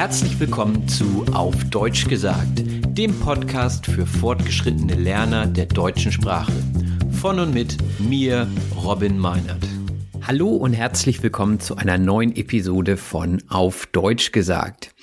Herzlich willkommen zu Auf Deutsch gesagt, dem Podcast für fortgeschrittene Lerner der deutschen Sprache. Von und mit mir, Robin Meinert. Hallo und herzlich willkommen zu einer neuen Episode von Auf Deutsch gesagt.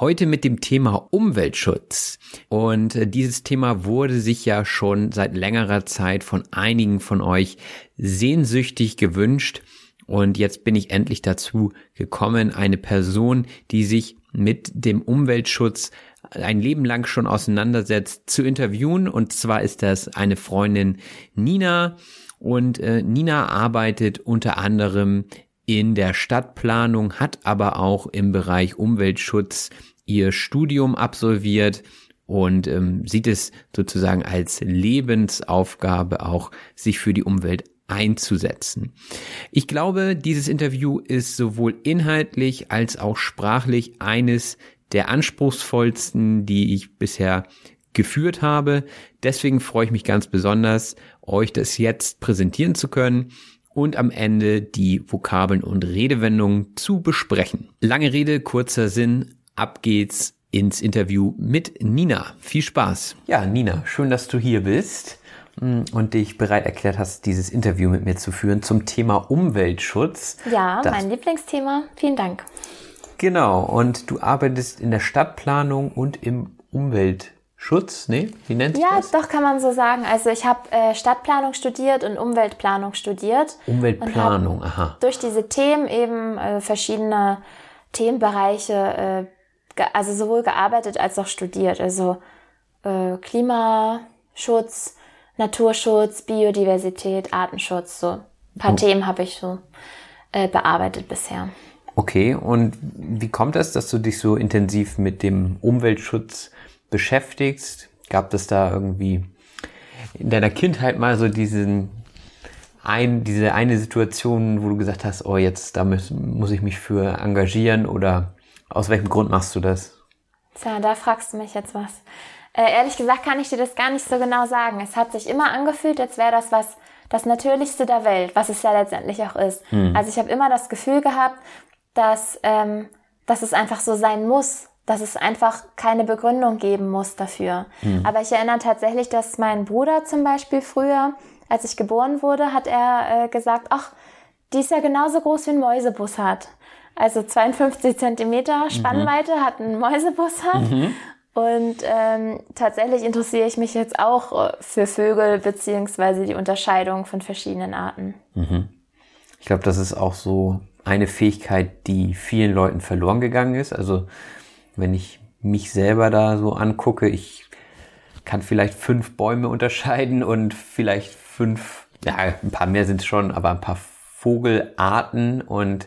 Heute mit dem Thema Umweltschutz. Und äh, dieses Thema wurde sich ja schon seit längerer Zeit von einigen von euch sehnsüchtig gewünscht. Und jetzt bin ich endlich dazu gekommen, eine Person, die sich mit dem Umweltschutz ein Leben lang schon auseinandersetzt, zu interviewen. Und zwar ist das eine Freundin Nina. Und äh, Nina arbeitet unter anderem in der Stadtplanung, hat aber auch im Bereich Umweltschutz ihr Studium absolviert und ähm, sieht es sozusagen als Lebensaufgabe auch, sich für die Umwelt einzusetzen. Ich glaube, dieses Interview ist sowohl inhaltlich als auch sprachlich eines der anspruchsvollsten, die ich bisher geführt habe. Deswegen freue ich mich ganz besonders, euch das jetzt präsentieren zu können und am Ende die Vokabeln und Redewendungen zu besprechen. Lange Rede, kurzer Sinn, ab geht's ins Interview mit Nina. Viel Spaß. Ja, Nina, schön, dass du hier bist und dich bereit erklärt hast, dieses Interview mit mir zu führen zum Thema Umweltschutz. Ja, das mein Lieblingsthema. Vielen Dank. Genau, und du arbeitest in der Stadtplanung und im Umweltschutz, ne? Wie nennt ja, das? Ja, doch kann man so sagen. Also ich habe äh, Stadtplanung studiert und Umweltplanung studiert. Umweltplanung, aha. Durch diese Themen eben äh, verschiedene Themenbereiche, äh, also sowohl gearbeitet als auch studiert. Also äh, Klimaschutz, Naturschutz, Biodiversität, Artenschutz, so ein paar oh. Themen habe ich so äh, bearbeitet bisher. Okay, und wie kommt es, dass du dich so intensiv mit dem Umweltschutz beschäftigst? Gab es da irgendwie in deiner Kindheit mal so diesen ein, diese eine Situation, wo du gesagt hast, oh, jetzt da muss, muss ich mich für engagieren oder aus welchem Grund machst du das? Tja, da fragst du mich jetzt was. Äh, ehrlich gesagt kann ich dir das gar nicht so genau sagen. Es hat sich immer angefühlt, als wäre das was das Natürlichste der Welt, was es ja letztendlich auch ist. Mhm. Also ich habe immer das Gefühl gehabt, dass, ähm, dass es einfach so sein muss, dass es einfach keine Begründung geben muss dafür. Mhm. Aber ich erinnere tatsächlich, dass mein Bruder zum Beispiel früher, als ich geboren wurde, hat er äh, gesagt, ach, die ist ja genauso groß wie ein Mäusebus hat. Also 52 Zentimeter mhm. Spannweite mhm. hat ein Mäusebus hat. Mhm. Und ähm, tatsächlich interessiere ich mich jetzt auch äh, für Vögel beziehungsweise die Unterscheidung von verschiedenen Arten. Mhm. Ich glaube, das ist auch so eine Fähigkeit, die vielen Leuten verloren gegangen ist. Also wenn ich mich selber da so angucke, ich kann vielleicht fünf Bäume unterscheiden und vielleicht fünf, ja, ein paar mehr sind es schon, aber ein paar Vogelarten und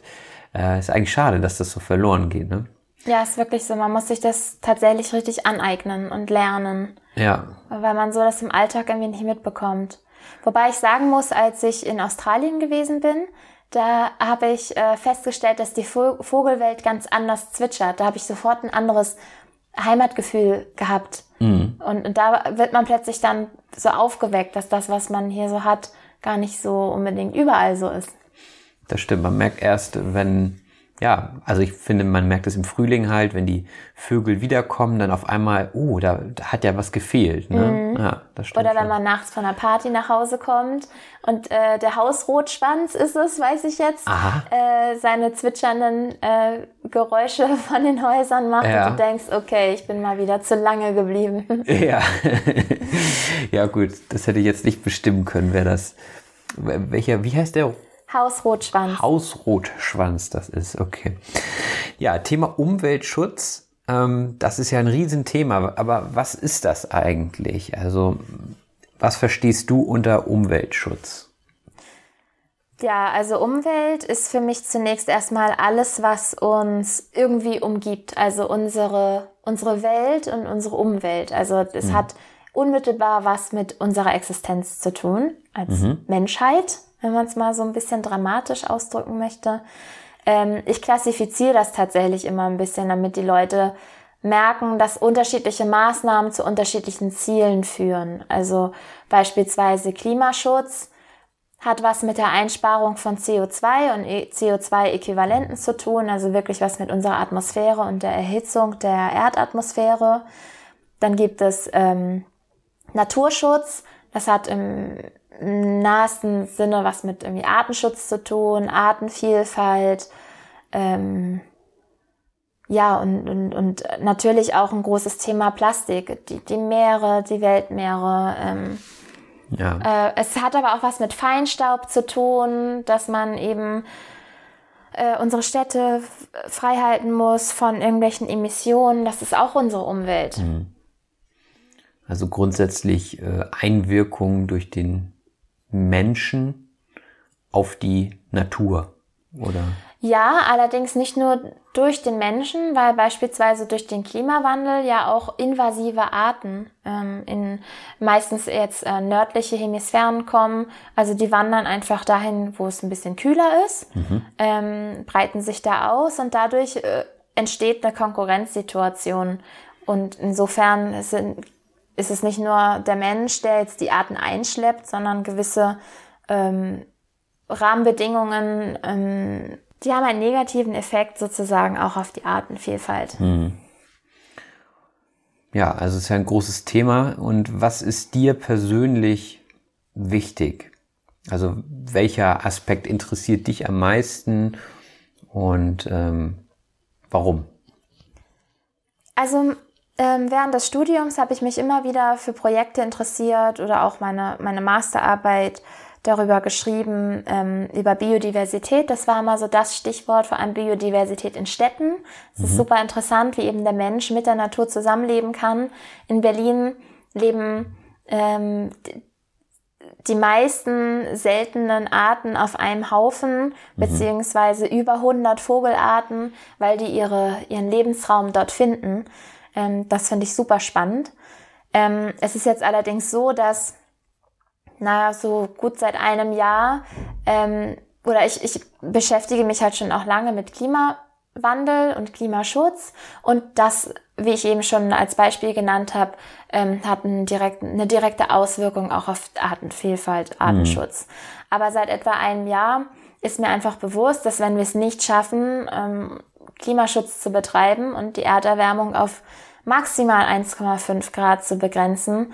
äh, ist eigentlich schade, dass das so verloren geht. Ne? Ja, ist wirklich so. Man muss sich das tatsächlich richtig aneignen und lernen. Ja. Weil man so das im Alltag irgendwie nicht mitbekommt. Wobei ich sagen muss, als ich in Australien gewesen bin, da habe ich äh, festgestellt, dass die Vogelwelt ganz anders zwitschert. Da habe ich sofort ein anderes Heimatgefühl gehabt. Mhm. Und, und da wird man plötzlich dann so aufgeweckt, dass das, was man hier so hat, gar nicht so unbedingt überall so ist. Das stimmt. Man merkt erst, wenn ja, also ich finde, man merkt es im Frühling halt, wenn die Vögel wiederkommen, dann auf einmal, oh, da, da hat ja was gefehlt. Ne? Mhm. Ja, das stimmt Oder wenn schon. man nachts von einer Party nach Hause kommt und äh, der Hausrotschwanz ist es, weiß ich jetzt, äh, seine zwitschernden äh, Geräusche von den Häusern macht ja. und du denkst, okay, ich bin mal wieder zu lange geblieben. Ja, ja gut, das hätte ich jetzt nicht bestimmen können, wer das, welcher, wie heißt der Hausrotschwanz. Hausrotschwanz, das ist okay. Ja, Thema Umweltschutz, ähm, das ist ja ein Riesenthema. Aber was ist das eigentlich? Also, was verstehst du unter Umweltschutz? Ja, also Umwelt ist für mich zunächst erstmal alles, was uns irgendwie umgibt. Also unsere, unsere Welt und unsere Umwelt. Also es mhm. hat unmittelbar was mit unserer Existenz zu tun als mhm. Menschheit wenn man es mal so ein bisschen dramatisch ausdrücken möchte. Ähm, ich klassifiziere das tatsächlich immer ein bisschen, damit die Leute merken, dass unterschiedliche Maßnahmen zu unterschiedlichen Zielen führen. Also beispielsweise Klimaschutz hat was mit der Einsparung von CO2 und e, CO2-Äquivalenten zu tun, also wirklich was mit unserer Atmosphäre und der Erhitzung der Erdatmosphäre. Dann gibt es ähm, Naturschutz, das hat im nahesten Sinne was mit irgendwie Artenschutz zu tun, Artenvielfalt, ähm, ja, und, und, und natürlich auch ein großes Thema Plastik, die, die Meere, die Weltmeere. Ähm, ja. Äh, es hat aber auch was mit Feinstaub zu tun, dass man eben äh, unsere Städte frei halten muss von irgendwelchen Emissionen. Das ist auch unsere Umwelt. Mhm. Also grundsätzlich äh, Einwirkung durch den Menschen auf die Natur, oder? Ja, allerdings nicht nur durch den Menschen, weil beispielsweise durch den Klimawandel ja auch invasive Arten ähm, in meistens jetzt äh, nördliche Hemisphären kommen. Also die wandern einfach dahin, wo es ein bisschen kühler ist, mhm. ähm, breiten sich da aus und dadurch äh, entsteht eine Konkurrenzsituation. Und insofern sind, ist es nicht nur der Mensch, der jetzt die Arten einschleppt, sondern gewisse ähm, Rahmenbedingungen ähm, die haben einen negativen Effekt sozusagen auch auf die Artenvielfalt. Hm. Ja, also es ist ja ein großes Thema. Und was ist dir persönlich wichtig? Also welcher Aspekt interessiert dich am meisten und ähm, warum? Also ähm, während des Studiums habe ich mich immer wieder für Projekte interessiert oder auch meine, meine Masterarbeit darüber geschrieben, ähm, über Biodiversität. Das war mal so das Stichwort, vor allem Biodiversität in Städten. Es mhm. ist super interessant, wie eben der Mensch mit der Natur zusammenleben kann. In Berlin leben ähm, die meisten seltenen Arten auf einem Haufen, mhm. beziehungsweise über 100 Vogelarten, weil die ihre, ihren Lebensraum dort finden. Ähm, das finde ich super spannend. Ähm, es ist jetzt allerdings so, dass naja, so gut seit einem Jahr, ähm, oder ich, ich beschäftige mich halt schon auch lange mit Klimawandel und Klimaschutz und das, wie ich eben schon als Beispiel genannt habe, ähm, hat einen direkten, eine direkte Auswirkung auch auf Artenvielfalt, mhm. Artenschutz. Mhm. Aber seit etwa einem Jahr ist mir einfach bewusst, dass wenn wir es nicht schaffen, ähm, Klimaschutz zu betreiben und die Erderwärmung auf maximal 1,5 Grad zu begrenzen,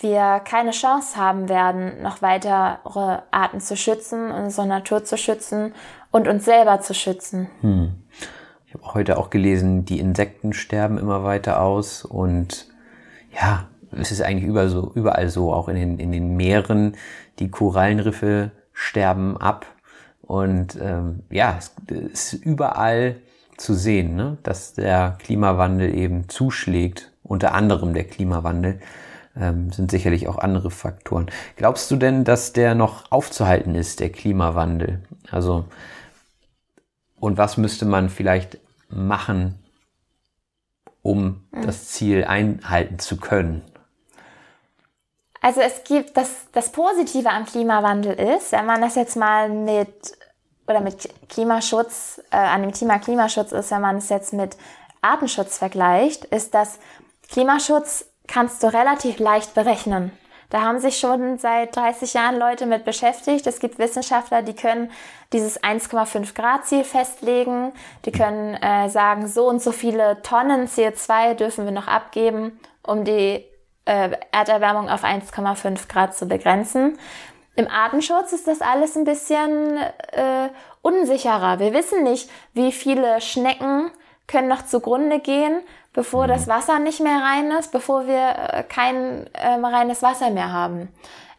wir keine Chance haben werden, noch weitere Arten zu schützen, unsere Natur zu schützen und uns selber zu schützen. Hm. Ich habe heute auch gelesen, die Insekten sterben immer weiter aus und ja, es ist eigentlich überall so, überall so, auch in den, in den Meeren. Die Korallenriffe sterben ab und ähm, ja, es ist überall zu sehen, ne, dass der Klimawandel eben zuschlägt, unter anderem der Klimawandel ähm, sind sicherlich auch andere Faktoren. Glaubst du denn, dass der noch aufzuhalten ist, der Klimawandel? Also, und was müsste man vielleicht machen, um hm. das Ziel einhalten zu können? Also es gibt das, das Positive am Klimawandel ist, wenn man das jetzt mal mit oder mit Klimaschutz, äh, an dem Thema Klimaschutz ist, wenn man es jetzt mit Artenschutz vergleicht, ist, dass Klimaschutz kannst du relativ leicht berechnen. Da haben sich schon seit 30 Jahren Leute mit beschäftigt. Es gibt Wissenschaftler, die können dieses 1,5 Grad Ziel festlegen. Die können äh, sagen, so und so viele Tonnen CO2 dürfen wir noch abgeben, um die äh, Erderwärmung auf 1,5 Grad zu begrenzen. Im Artenschutz ist das alles ein bisschen äh, unsicherer. Wir wissen nicht, wie viele Schnecken können noch zugrunde gehen, bevor mhm. das Wasser nicht mehr rein ist, bevor wir äh, kein ähm, reines Wasser mehr haben.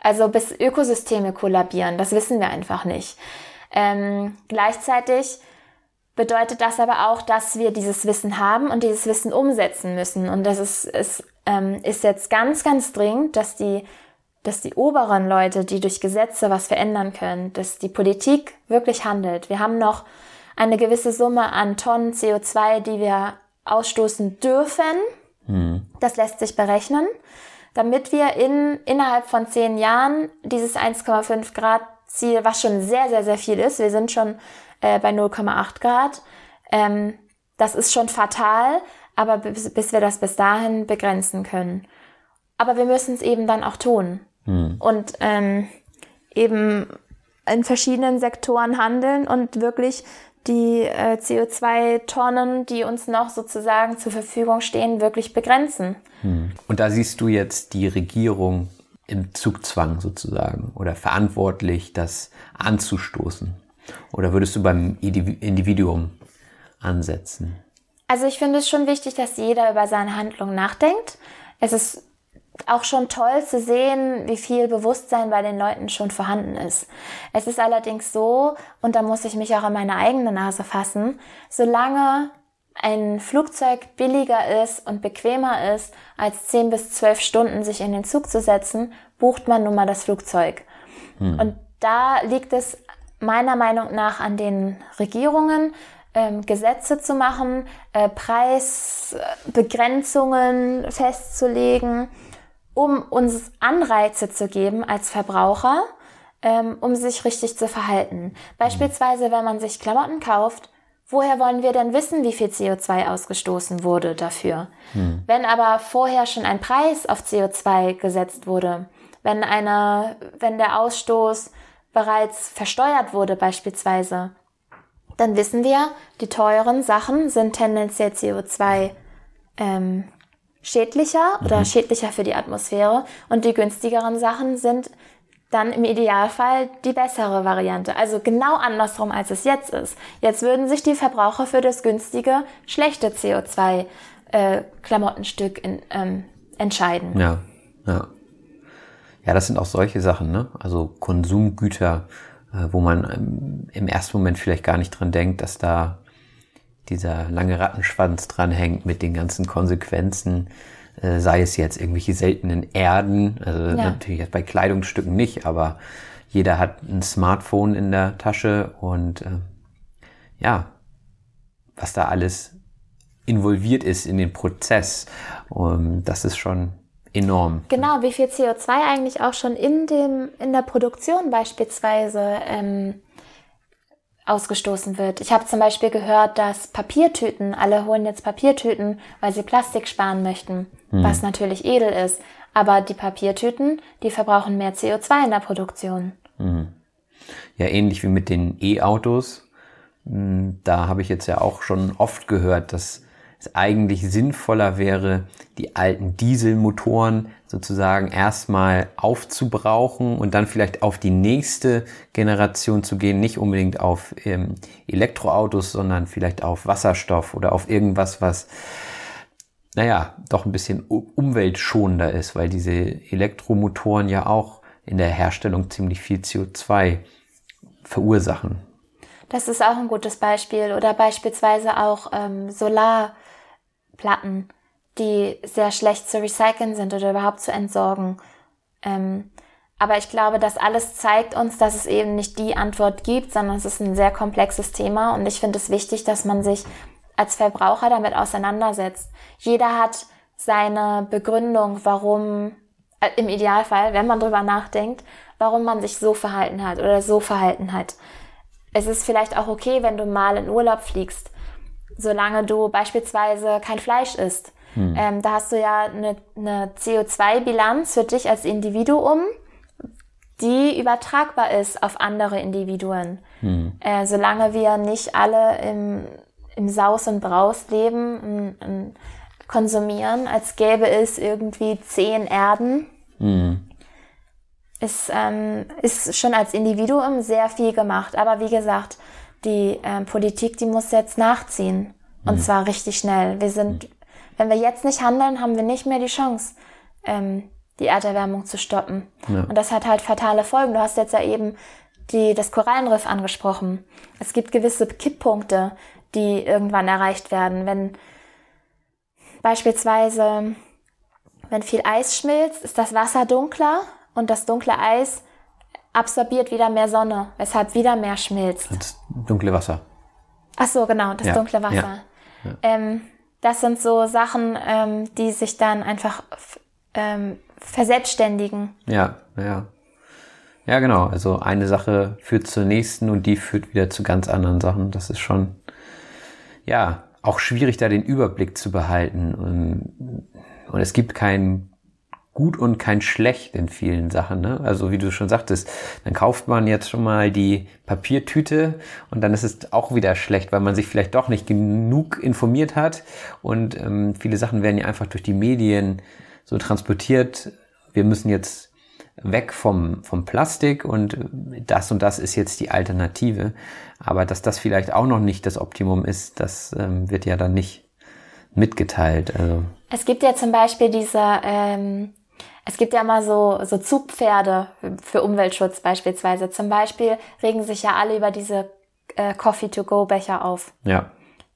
Also bis Ökosysteme kollabieren, das wissen wir einfach nicht. Ähm, gleichzeitig bedeutet das aber auch, dass wir dieses Wissen haben und dieses Wissen umsetzen müssen. Und das ist, ist, ähm, ist jetzt ganz, ganz dringend, dass die, dass die oberen Leute, die durch Gesetze was verändern können, dass die Politik wirklich handelt. Wir haben noch eine gewisse Summe an Tonnen CO2, die wir ausstoßen dürfen. Mhm. Das lässt sich berechnen, damit wir in, innerhalb von zehn Jahren dieses 1,5 Grad Ziel, was schon sehr, sehr, sehr viel ist, wir sind schon äh, bei 0,8 Grad, ähm, das ist schon fatal, aber bis, bis, wir das bis dahin begrenzen können. Aber wir müssen es eben dann auch tun. Mhm. Und ähm, eben in verschiedenen Sektoren handeln und wirklich die äh, CO2-Tonnen, die uns noch sozusagen zur Verfügung stehen, wirklich begrenzen. Hm. Und da siehst du jetzt die Regierung im Zugzwang sozusagen oder verantwortlich, das anzustoßen? Oder würdest du beim Individuum ansetzen? Also ich finde es schon wichtig, dass jeder über seine Handlung nachdenkt. Es ist auch schon toll zu sehen, wie viel Bewusstsein bei den Leuten schon vorhanden ist. Es ist allerdings so, und da muss ich mich auch an meine eigene Nase fassen, solange ein Flugzeug billiger ist und bequemer ist, als 10 bis 12 Stunden sich in den Zug zu setzen, bucht man nun mal das Flugzeug. Hm. Und da liegt es meiner Meinung nach an den Regierungen, ähm, Gesetze zu machen, äh, Preisbegrenzungen festzulegen, um uns Anreize zu geben als Verbraucher, ähm, um sich richtig zu verhalten. Beispielsweise, wenn man sich Klamotten kauft, woher wollen wir denn wissen, wie viel CO2 ausgestoßen wurde dafür? Hm. Wenn aber vorher schon ein Preis auf CO2 gesetzt wurde, wenn eine, wenn der Ausstoß bereits versteuert wurde beispielsweise, dann wissen wir, die teuren Sachen sind tendenziell CO2 ähm, schädlicher oder mhm. schädlicher für die Atmosphäre und die günstigeren Sachen sind dann im Idealfall die bessere Variante. Also genau andersrum, als es jetzt ist. Jetzt würden sich die Verbraucher für das günstige, schlechte CO2-Klamottenstück äh, ähm, entscheiden. Ja, ja. Ja, das sind auch solche Sachen, ne? Also Konsumgüter, äh, wo man im ersten Moment vielleicht gar nicht dran denkt, dass da dieser lange Rattenschwanz dranhängt mit den ganzen Konsequenzen, äh, sei es jetzt irgendwelche seltenen Erden, also ja. natürlich jetzt bei Kleidungsstücken nicht, aber jeder hat ein Smartphone in der Tasche und äh, ja, was da alles involviert ist in den Prozess, um, das ist schon enorm. Genau, wie viel CO2 eigentlich auch schon in dem in der Produktion beispielsweise ähm, ausgestoßen wird. Ich habe zum Beispiel gehört, dass Papiertüten, alle holen jetzt Papiertüten, weil sie Plastik sparen möchten, mhm. was natürlich edel ist. Aber die Papiertüten, die verbrauchen mehr CO2 in der Produktion. Mhm. Ja, ähnlich wie mit den E-Autos. Hm, da habe ich jetzt ja auch schon oft gehört, dass es eigentlich sinnvoller wäre, die alten Dieselmotoren sozusagen erstmal aufzubrauchen und dann vielleicht auf die nächste Generation zu gehen, nicht unbedingt auf ähm, Elektroautos, sondern vielleicht auf Wasserstoff oder auf irgendwas, was naja, doch ein bisschen umweltschonender ist, weil diese Elektromotoren ja auch in der Herstellung ziemlich viel CO2 verursachen. Das ist auch ein gutes Beispiel. Oder beispielsweise auch ähm, Solar. Platten, die sehr schlecht zu recyceln sind oder überhaupt zu entsorgen. Ähm, aber ich glaube, das alles zeigt uns, dass es eben nicht die Antwort gibt, sondern es ist ein sehr komplexes Thema und ich finde es wichtig, dass man sich als Verbraucher damit auseinandersetzt. Jeder hat seine Begründung, warum, äh, im Idealfall, wenn man drüber nachdenkt, warum man sich so verhalten hat oder so verhalten hat. Es ist vielleicht auch okay, wenn du mal in Urlaub fliegst solange du beispielsweise kein Fleisch isst. Hm. Ähm, da hast du ja eine, eine CO2-Bilanz für dich als Individuum, die übertragbar ist auf andere Individuen. Hm. Äh, solange wir nicht alle im, im Saus und Braus leben und, und konsumieren, als gäbe es irgendwie zehn Erden, hm. ist, ähm, ist schon als Individuum sehr viel gemacht. Aber wie gesagt, die äh, Politik, die muss jetzt nachziehen. Und mhm. zwar richtig schnell. Wir sind, mhm. wenn wir jetzt nicht handeln, haben wir nicht mehr die Chance, ähm, die Erderwärmung zu stoppen. Ja. Und das hat halt fatale Folgen. Du hast jetzt ja eben die, das Korallenriff angesprochen. Es gibt gewisse Kipppunkte, die irgendwann erreicht werden. Wenn beispielsweise, wenn viel Eis schmilzt, ist das Wasser dunkler und das dunkle Eis absorbiert wieder mehr Sonne, weshalb wieder mehr schmilzt. Das dunkle Wasser. Ach so, genau, das ja. dunkle Wasser. Ja. Ja. Ähm, das sind so Sachen, ähm, die sich dann einfach ähm, verselbstständigen. Ja, ja. Ja, genau. Also eine Sache führt zur nächsten und die führt wieder zu ganz anderen Sachen. Das ist schon, ja, auch schwierig, da den Überblick zu behalten. Und, und es gibt keinen gut und kein schlecht in vielen Sachen. Ne? Also wie du schon sagtest, dann kauft man jetzt schon mal die Papiertüte und dann ist es auch wieder schlecht, weil man sich vielleicht doch nicht genug informiert hat und ähm, viele Sachen werden ja einfach durch die Medien so transportiert. Wir müssen jetzt weg vom, vom Plastik und das und das ist jetzt die Alternative. Aber dass das vielleicht auch noch nicht das Optimum ist, das ähm, wird ja dann nicht mitgeteilt. Also. Es gibt ja zum Beispiel diese, ähm, es gibt ja mal so, so Zugpferde für Umweltschutz beispielsweise. Zum Beispiel regen sich ja alle über diese äh, Coffee-to-go-Becher auf. Ja.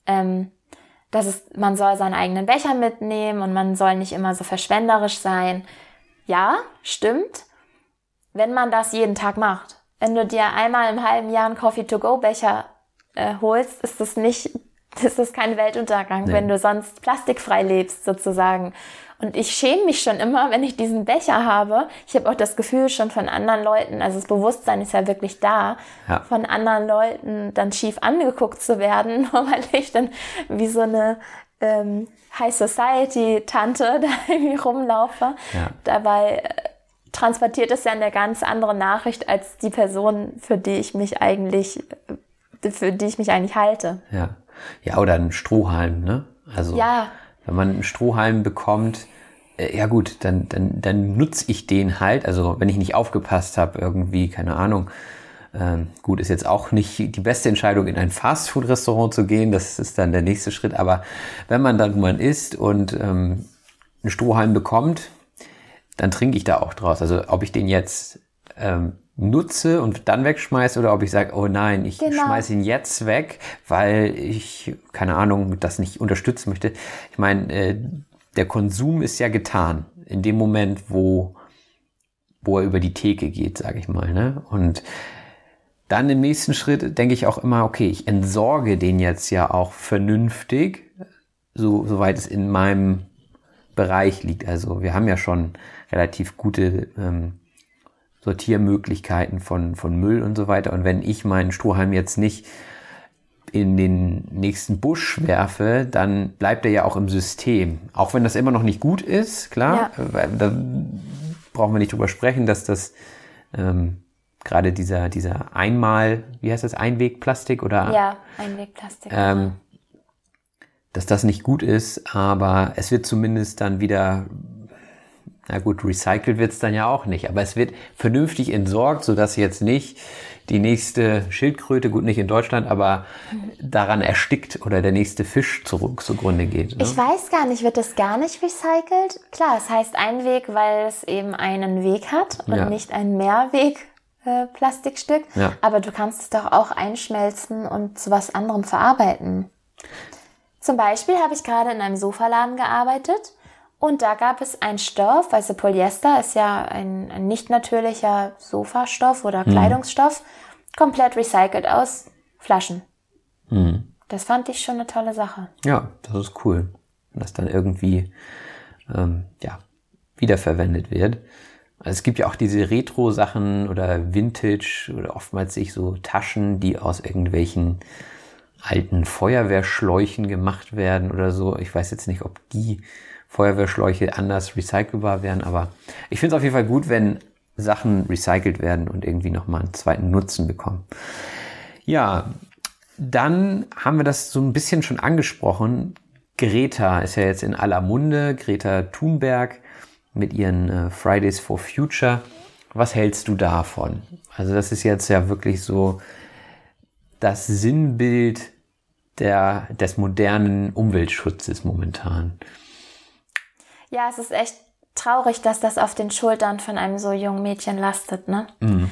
Ähm, das ist, man soll seinen eigenen Becher mitnehmen und man soll nicht immer so verschwenderisch sein. Ja, stimmt. Wenn man das jeden Tag macht. Wenn du dir einmal im halben Jahr einen Coffee-to-go-Becher äh, holst, ist das nicht das ist kein Weltuntergang, nee. wenn du sonst plastikfrei lebst, sozusagen. Und ich schäme mich schon immer, wenn ich diesen Becher habe. Ich habe auch das Gefühl schon von anderen Leuten, also das Bewusstsein ist ja wirklich da, ja. von anderen Leuten dann schief angeguckt zu werden, weil ich dann wie so eine ähm, High Society Tante da irgendwie rumlaufe. Ja. Dabei äh, transportiert es ja eine ganz andere Nachricht als die Person, für die ich mich eigentlich, äh, für die ich mich eigentlich halte. Ja. Ja, oder ein Strohhalm, ne? Also, ja. Wenn man einen Strohhalm bekommt, äh, ja gut, dann, dann, dann nutze ich den halt. Also, wenn ich nicht aufgepasst habe, irgendwie, keine Ahnung. Ähm, gut, ist jetzt auch nicht die beste Entscheidung, in ein Fastfood-Restaurant zu gehen. Das ist dann der nächste Schritt. Aber wenn man dann, wo man isst und ähm, einen Strohhalm bekommt, dann trinke ich da auch draus. Also, ob ich den jetzt ähm, nutze und dann wegschmeiße oder ob ich sage, oh nein, ich genau. schmeiße ihn jetzt weg, weil ich, keine Ahnung, das nicht unterstützen möchte. Ich meine, äh, der Konsum ist ja getan in dem Moment, wo, wo er über die Theke geht, sage ich mal. Ne? Und dann im nächsten Schritt denke ich auch immer, okay, ich entsorge den jetzt ja auch vernünftig, so, soweit es in meinem Bereich liegt. Also wir haben ja schon relativ gute ähm, Sortiermöglichkeiten von, von Müll und so weiter. Und wenn ich meinen Strohhalm jetzt nicht in den nächsten Busch werfe, dann bleibt er ja auch im System. Auch wenn das immer noch nicht gut ist, klar, ja. da brauchen wir nicht drüber sprechen, dass das ähm, gerade dieser, dieser Einmal, wie heißt das, Einwegplastik oder? Ja, Einwegplastik. Ähm, dass das nicht gut ist, aber es wird zumindest dann wieder na gut, recycelt wird's dann ja auch nicht, aber es wird vernünftig entsorgt, sodass jetzt nicht die nächste Schildkröte, gut nicht in Deutschland, aber daran erstickt oder der nächste Fisch zurück zugrunde geht. Ne? Ich weiß gar nicht, wird das gar nicht recycelt? Klar, es heißt Einweg, weil es eben einen Weg hat und ja. nicht ein Mehrweg. Äh, Plastikstück, ja. aber du kannst es doch auch einschmelzen und zu was anderem verarbeiten. Zum Beispiel habe ich gerade in einem Sofaladen gearbeitet und da gab es einen Stoff, also Polyester ist ja ein, ein nicht natürlicher Sofastoff oder mhm. Kleidungsstoff, komplett recycelt aus Flaschen. Mhm. Das fand ich schon eine tolle Sache. Ja, das ist cool. Dass dann irgendwie ähm, ja, wiederverwendet wird. Also es gibt ja auch diese Retro-Sachen oder Vintage oder oftmals sich so Taschen, die aus irgendwelchen alten Feuerwehrschläuchen gemacht werden oder so. Ich weiß jetzt nicht, ob die Feuerwehrschläuche anders recycelbar wären. Aber ich finde es auf jeden Fall gut, wenn Sachen recycelt werden und irgendwie nochmal einen zweiten Nutzen bekommen. Ja, dann haben wir das so ein bisschen schon angesprochen. Greta ist ja jetzt in aller Munde. Greta Thunberg mit ihren äh, Fridays for Future. Was hältst du davon? Also das ist jetzt ja wirklich so das Sinnbild der, des modernen Umweltschutzes momentan. Ja, es ist echt traurig, dass das auf den Schultern von einem so jungen Mädchen lastet, ne? Mhm.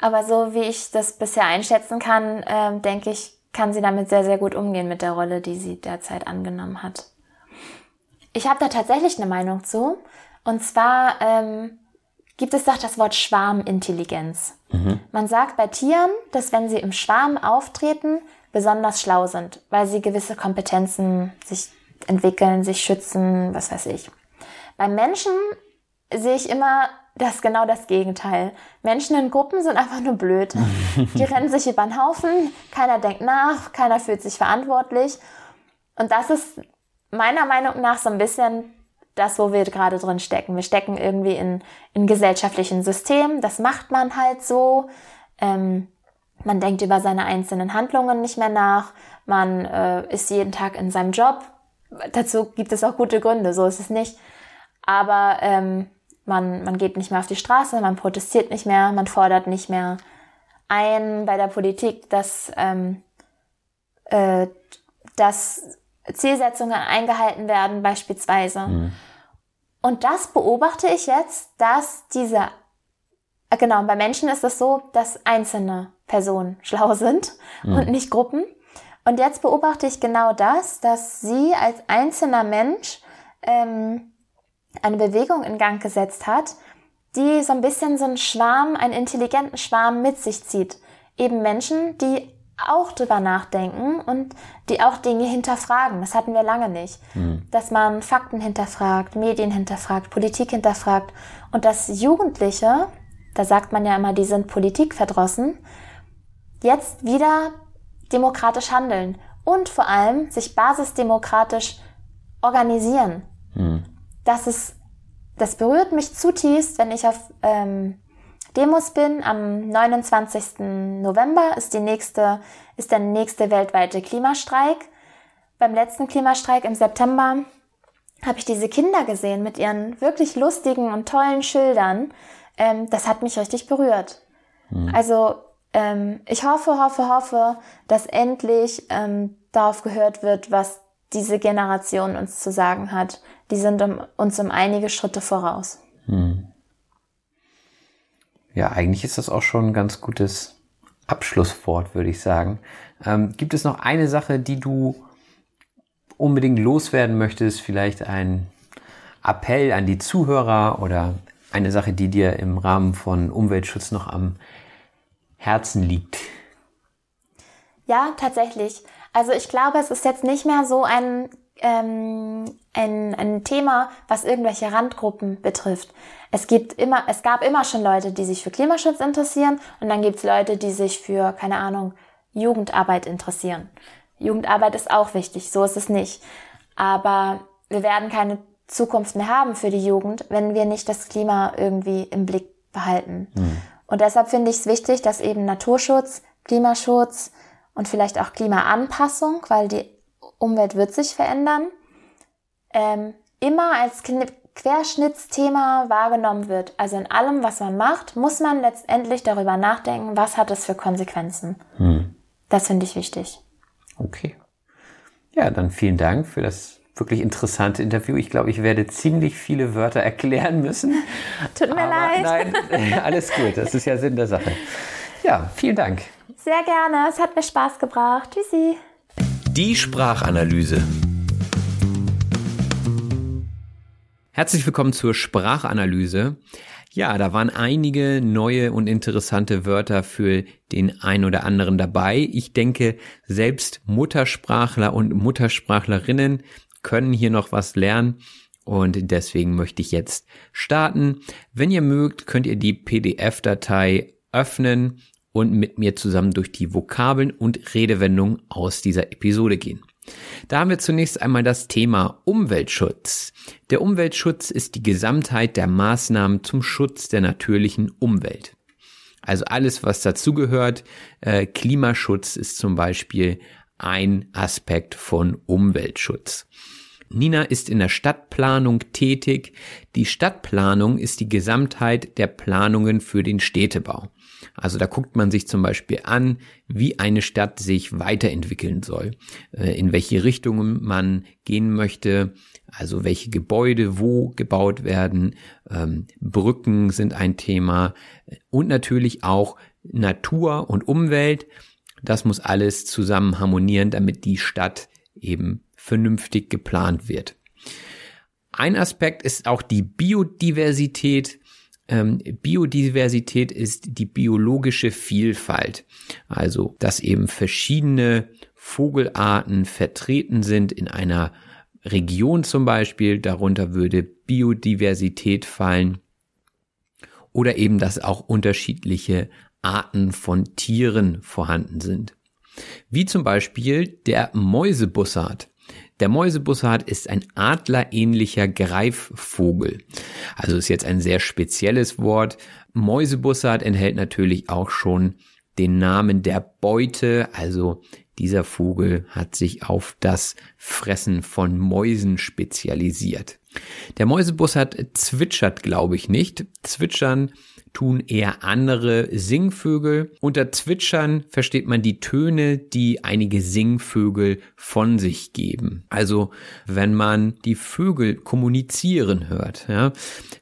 Aber so wie ich das bisher einschätzen kann, äh, denke ich, kann sie damit sehr, sehr gut umgehen mit der Rolle, die sie derzeit angenommen hat. Ich habe da tatsächlich eine Meinung zu. Und zwar ähm, gibt es doch das Wort Schwarmintelligenz. Mhm. Man sagt bei Tieren, dass wenn sie im Schwarm auftreten, besonders schlau sind, weil sie gewisse Kompetenzen sich entwickeln, sich schützen, was weiß ich. Beim Menschen sehe ich immer das genau das Gegenteil. Menschen in Gruppen sind einfach nur blöd. Die rennen sich über den Haufen, keiner denkt nach, keiner fühlt sich verantwortlich. Und das ist meiner Meinung nach so ein bisschen das, wo wir gerade drin stecken. Wir stecken irgendwie in, in gesellschaftlichen Systemen. Das macht man halt so. Ähm, man denkt über seine einzelnen Handlungen nicht mehr nach. Man äh, ist jeden Tag in seinem Job. Dazu gibt es auch gute Gründe, so ist es nicht. Aber ähm, man, man geht nicht mehr auf die Straße, man protestiert nicht mehr, man fordert nicht mehr ein bei der Politik, dass, ähm, äh, dass Zielsetzungen eingehalten werden, beispielsweise. Mhm. Und das beobachte ich jetzt, dass diese, äh, genau, bei Menschen ist es so, dass einzelne Personen schlau sind mhm. und nicht Gruppen. Und jetzt beobachte ich genau das, dass sie als einzelner Mensch ähm, eine Bewegung in Gang gesetzt hat, die so ein bisschen so einen Schwarm, einen intelligenten Schwarm mit sich zieht. Eben Menschen, die auch drüber nachdenken und die auch Dinge hinterfragen. Das hatten wir lange nicht. Mhm. Dass man Fakten hinterfragt, Medien hinterfragt, Politik hinterfragt und dass Jugendliche, da sagt man ja immer, die sind politikverdrossen, jetzt wieder demokratisch handeln und vor allem sich basisdemokratisch organisieren. Das ist, das berührt mich zutiefst, wenn ich auf ähm, Demos bin. Am 29. November ist die nächste, ist der nächste weltweite Klimastreik. Beim letzten Klimastreik im September habe ich diese Kinder gesehen mit ihren wirklich lustigen und tollen Schildern. Ähm, das hat mich richtig berührt. Mhm. Also ähm, ich hoffe, hoffe, hoffe, dass endlich ähm, darauf gehört wird, was diese Generation uns zu sagen hat. Die sind um, uns um einige Schritte voraus. Hm. Ja, eigentlich ist das auch schon ein ganz gutes Abschlusswort, würde ich sagen. Ähm, gibt es noch eine Sache, die du unbedingt loswerden möchtest? Vielleicht ein Appell an die Zuhörer oder eine Sache, die dir im Rahmen von Umweltschutz noch am Herzen liegt? Ja, tatsächlich. Also ich glaube, es ist jetzt nicht mehr so ein, ähm, ein, ein Thema, was irgendwelche Randgruppen betrifft. Es gibt immer, es gab immer schon Leute, die sich für Klimaschutz interessieren und dann gibt es Leute, die sich für, keine Ahnung, Jugendarbeit interessieren. Jugendarbeit ist auch wichtig, so ist es nicht. Aber wir werden keine Zukunft mehr haben für die Jugend, wenn wir nicht das Klima irgendwie im Blick behalten. Mhm. Und deshalb finde ich es wichtig, dass eben Naturschutz, Klimaschutz und vielleicht auch Klimaanpassung, weil die Umwelt wird sich verändern, ähm, immer als Querschnittsthema wahrgenommen wird. Also in allem, was man macht, muss man letztendlich darüber nachdenken, was hat es für Konsequenzen. Hm. Das finde ich wichtig. Okay. Ja, dann vielen Dank für das wirklich interessante Interview. Ich glaube, ich werde ziemlich viele Wörter erklären müssen. Tut mir leid. Nein, alles gut. Das ist ja Sinn der Sache. Ja, vielen Dank. Sehr gerne. Es hat mir Spaß gebracht. Tschüssi. Die Sprachanalyse. Herzlich willkommen zur Sprachanalyse. Ja, da waren einige neue und interessante Wörter für den ein oder anderen dabei. Ich denke, selbst Muttersprachler und Muttersprachlerinnen können hier noch was lernen. Und deswegen möchte ich jetzt starten. Wenn ihr mögt, könnt ihr die PDF-Datei öffnen und mit mir zusammen durch die Vokabeln und Redewendungen aus dieser Episode gehen. Da haben wir zunächst einmal das Thema Umweltschutz. Der Umweltschutz ist die Gesamtheit der Maßnahmen zum Schutz der natürlichen Umwelt. Also alles, was dazugehört. Äh, Klimaschutz ist zum Beispiel ein Aspekt von Umweltschutz. Nina ist in der Stadtplanung tätig. Die Stadtplanung ist die Gesamtheit der Planungen für den Städtebau. Also da guckt man sich zum Beispiel an, wie eine Stadt sich weiterentwickeln soll, äh, in welche Richtungen man gehen möchte, also welche Gebäude wo gebaut werden, ähm, Brücken sind ein Thema und natürlich auch Natur und Umwelt. Das muss alles zusammen harmonieren, damit die Stadt eben vernünftig geplant wird. Ein Aspekt ist auch die Biodiversität. Ähm, Biodiversität ist die biologische Vielfalt. Also, dass eben verschiedene Vogelarten vertreten sind in einer Region zum Beispiel. Darunter würde Biodiversität fallen. Oder eben, dass auch unterschiedliche Arten von Tieren vorhanden sind. Wie zum Beispiel der Mäusebussard. Der Mäusebussard ist ein adlerähnlicher Greifvogel. Also ist jetzt ein sehr spezielles Wort. Mäusebussard enthält natürlich auch schon den Namen der Beute, also dieser Vogel hat sich auf das Fressen von Mäusen spezialisiert. Der Mäusebussard zwitschert, glaube ich, nicht. Zwitschern tun eher andere Singvögel. Unter Zwitschern versteht man die Töne, die einige Singvögel von sich geben. Also wenn man die Vögel kommunizieren hört. Ja.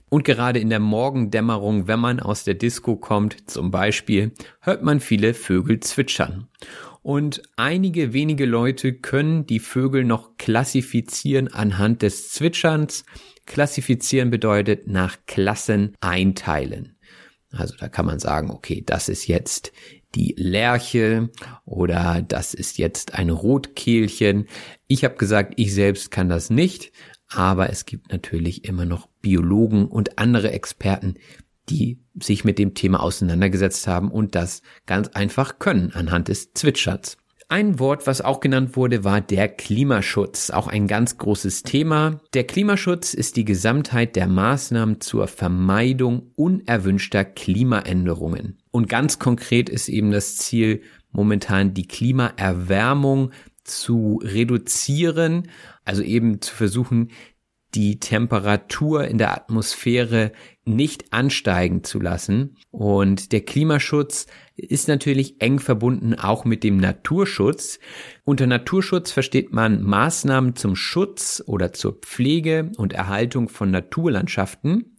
Und gerade in der Morgendämmerung, wenn man aus der Disco kommt, zum Beispiel, hört man viele Vögel zwitschern. Und einige wenige Leute können die Vögel noch klassifizieren anhand des Zwitscherns. Klassifizieren bedeutet nach Klassen einteilen. Also da kann man sagen, okay, das ist jetzt die Lerche oder das ist jetzt ein Rotkehlchen. Ich habe gesagt, ich selbst kann das nicht, aber es gibt natürlich immer noch Biologen und andere Experten, die sich mit dem Thema auseinandergesetzt haben und das ganz einfach können anhand des Zwitscherns. Ein Wort, was auch genannt wurde, war der Klimaschutz. Auch ein ganz großes Thema. Der Klimaschutz ist die Gesamtheit der Maßnahmen zur Vermeidung unerwünschter Klimaänderungen. Und ganz konkret ist eben das Ziel, momentan die Klimaerwärmung zu reduzieren, also eben zu versuchen, die Temperatur in der Atmosphäre nicht ansteigen zu lassen. Und der Klimaschutz ist natürlich eng verbunden auch mit dem Naturschutz. Unter Naturschutz versteht man Maßnahmen zum Schutz oder zur Pflege und Erhaltung von Naturlandschaften,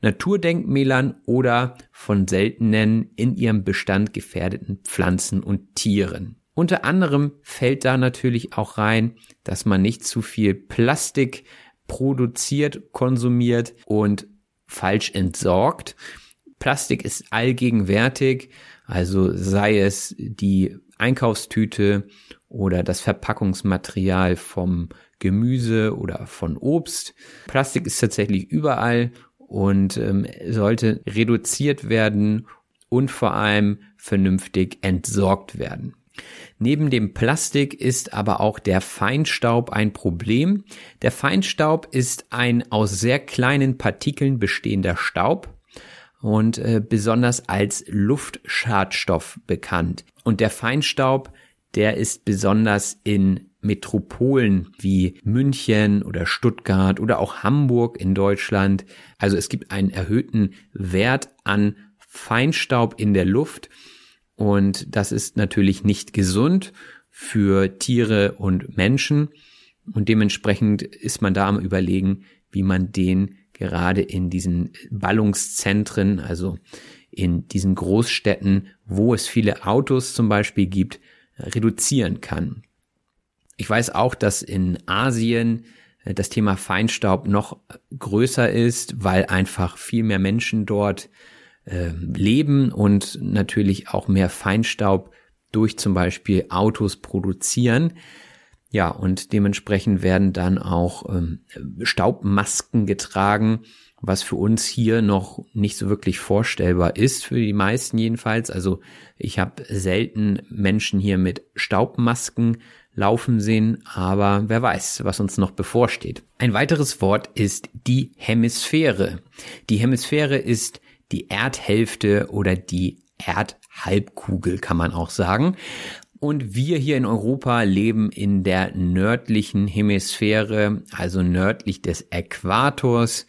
Naturdenkmälern oder von seltenen in ihrem Bestand gefährdeten Pflanzen und Tieren. Unter anderem fällt da natürlich auch rein, dass man nicht zu viel Plastik produziert, konsumiert und falsch entsorgt. Plastik ist allgegenwärtig, also sei es die Einkaufstüte oder das Verpackungsmaterial vom Gemüse oder von Obst. Plastik ist tatsächlich überall und ähm, sollte reduziert werden und vor allem vernünftig entsorgt werden. Neben dem Plastik ist aber auch der Feinstaub ein Problem. Der Feinstaub ist ein aus sehr kleinen Partikeln bestehender Staub und äh, besonders als Luftschadstoff bekannt. Und der Feinstaub, der ist besonders in Metropolen wie München oder Stuttgart oder auch Hamburg in Deutschland. Also es gibt einen erhöhten Wert an Feinstaub in der Luft und das ist natürlich nicht gesund für Tiere und Menschen. Und dementsprechend ist man da am Überlegen, wie man den gerade in diesen Ballungszentren, also in diesen Großstädten, wo es viele Autos zum Beispiel gibt, reduzieren kann. Ich weiß auch, dass in Asien äh, das Thema Feinstaub noch größer ist, weil einfach viel mehr Menschen dort äh, leben und natürlich auch mehr Feinstaub durch zum Beispiel Autos produzieren. Ja, und dementsprechend werden dann auch ähm, Staubmasken getragen, was für uns hier noch nicht so wirklich vorstellbar ist, für die meisten jedenfalls. Also ich habe selten Menschen hier mit Staubmasken laufen sehen, aber wer weiß, was uns noch bevorsteht. Ein weiteres Wort ist die Hemisphäre. Die Hemisphäre ist die Erdhälfte oder die Erdhalbkugel kann man auch sagen. Und wir hier in Europa leben in der nördlichen Hemisphäre, also nördlich des Äquators,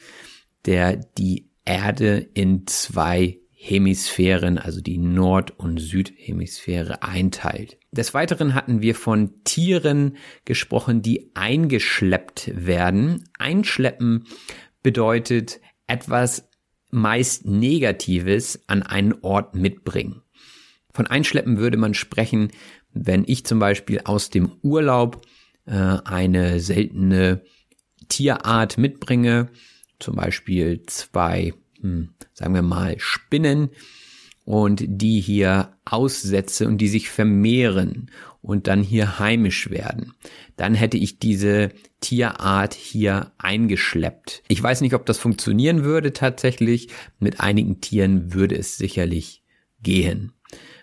der die Erde in zwei Hemisphären, also die Nord- und Südhemisphäre einteilt. Des Weiteren hatten wir von Tieren gesprochen, die eingeschleppt werden. Einschleppen bedeutet etwas meist Negatives an einen Ort mitbringen. Von Einschleppen würde man sprechen, wenn ich zum Beispiel aus dem Urlaub äh, eine seltene Tierart mitbringe, zum Beispiel zwei, hm, sagen wir mal, Spinnen und die hier aussetze und die sich vermehren und dann hier heimisch werden. Dann hätte ich diese Tierart hier eingeschleppt. Ich weiß nicht, ob das funktionieren würde tatsächlich. Mit einigen Tieren würde es sicherlich gehen.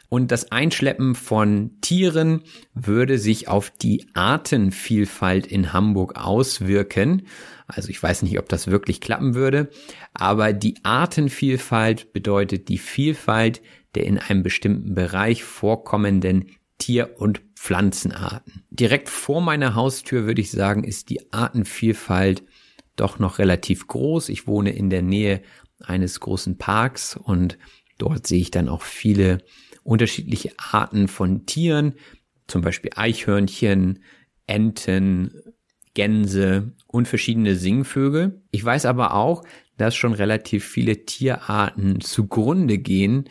Und das Einschleppen von Tieren würde sich auf die Artenvielfalt in Hamburg auswirken. Also ich weiß nicht, ob das wirklich klappen würde, aber die Artenvielfalt bedeutet die Vielfalt der in einem bestimmten Bereich vorkommenden Tier- und Pflanzenarten. Direkt vor meiner Haustür würde ich sagen, ist die Artenvielfalt doch noch relativ groß. Ich wohne in der Nähe eines großen Parks und dort sehe ich dann auch viele unterschiedliche Arten von Tieren, zum Beispiel Eichhörnchen, Enten, Gänse und verschiedene Singvögel. Ich weiß aber auch, dass schon relativ viele Tierarten zugrunde gehen,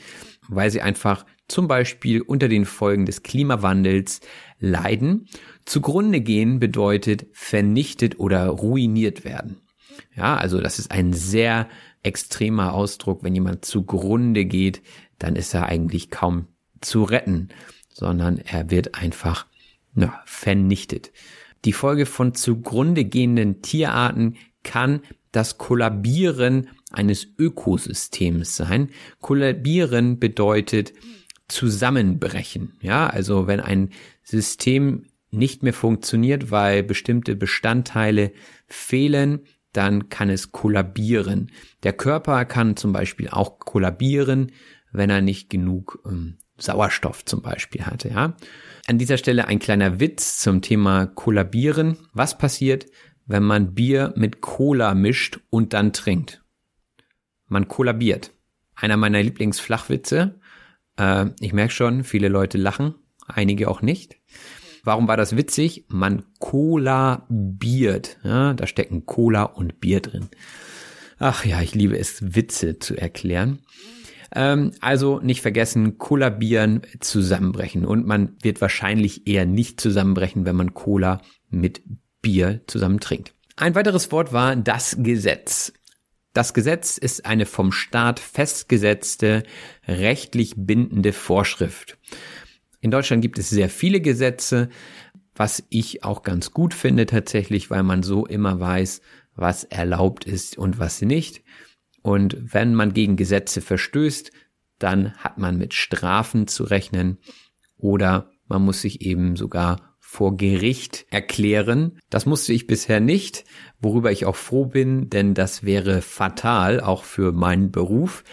weil sie einfach zum Beispiel unter den Folgen des Klimawandels leiden. Zugrunde gehen bedeutet vernichtet oder ruiniert werden. Ja, also das ist ein sehr extremer Ausdruck. Wenn jemand zugrunde geht, dann ist er eigentlich kaum zu retten, sondern er wird einfach na, vernichtet. Die Folge von zugrunde gehenden Tierarten kann das Kollabieren eines Ökosystems sein. Kollabieren bedeutet zusammenbrechen. Ja, also wenn ein System nicht mehr funktioniert, weil bestimmte Bestandteile fehlen, dann kann es kollabieren. Der Körper kann zum Beispiel auch kollabieren, wenn er nicht genug ähm, Sauerstoff zum Beispiel hatte. Ja? An dieser Stelle ein kleiner Witz zum Thema Kollabieren. Was passiert, wenn man Bier mit Cola mischt und dann trinkt? Man kollabiert. Einer meiner Lieblingsflachwitze. Äh, ich merke schon, viele Leute lachen, einige auch nicht. Warum war das witzig? Man kollabiert. Ja, da stecken Cola und Bier drin. Ach ja, ich liebe es, Witze zu erklären. Ähm, also nicht vergessen, kollabieren, zusammenbrechen. Und man wird wahrscheinlich eher nicht zusammenbrechen, wenn man Cola mit Bier zusammen trinkt. Ein weiteres Wort war das Gesetz. Das Gesetz ist eine vom Staat festgesetzte, rechtlich bindende Vorschrift. In Deutschland gibt es sehr viele Gesetze, was ich auch ganz gut finde tatsächlich, weil man so immer weiß, was erlaubt ist und was nicht. Und wenn man gegen Gesetze verstößt, dann hat man mit Strafen zu rechnen oder man muss sich eben sogar vor Gericht erklären. Das musste ich bisher nicht, worüber ich auch froh bin, denn das wäre fatal, auch für meinen Beruf.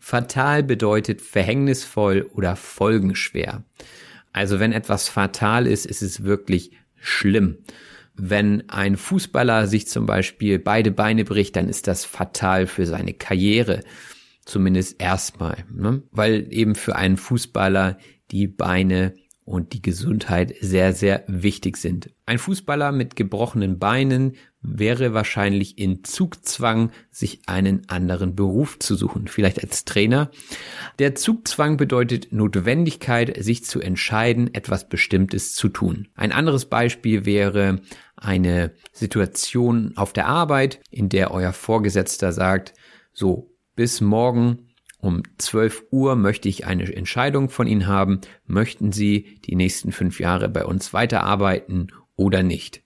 Fatal bedeutet verhängnisvoll oder folgenschwer. Also wenn etwas fatal ist, ist es wirklich schlimm. Wenn ein Fußballer sich zum Beispiel beide Beine bricht, dann ist das fatal für seine Karriere. Zumindest erstmal. Ne? Weil eben für einen Fußballer die Beine und die Gesundheit sehr, sehr wichtig sind. Ein Fußballer mit gebrochenen Beinen wäre wahrscheinlich in Zugzwang, sich einen anderen Beruf zu suchen, vielleicht als Trainer. Der Zugzwang bedeutet Notwendigkeit, sich zu entscheiden, etwas Bestimmtes zu tun. Ein anderes Beispiel wäre eine Situation auf der Arbeit, in der euer Vorgesetzter sagt, so, bis morgen um 12 Uhr möchte ich eine Entscheidung von Ihnen haben. Möchten Sie die nächsten fünf Jahre bei uns weiterarbeiten oder nicht?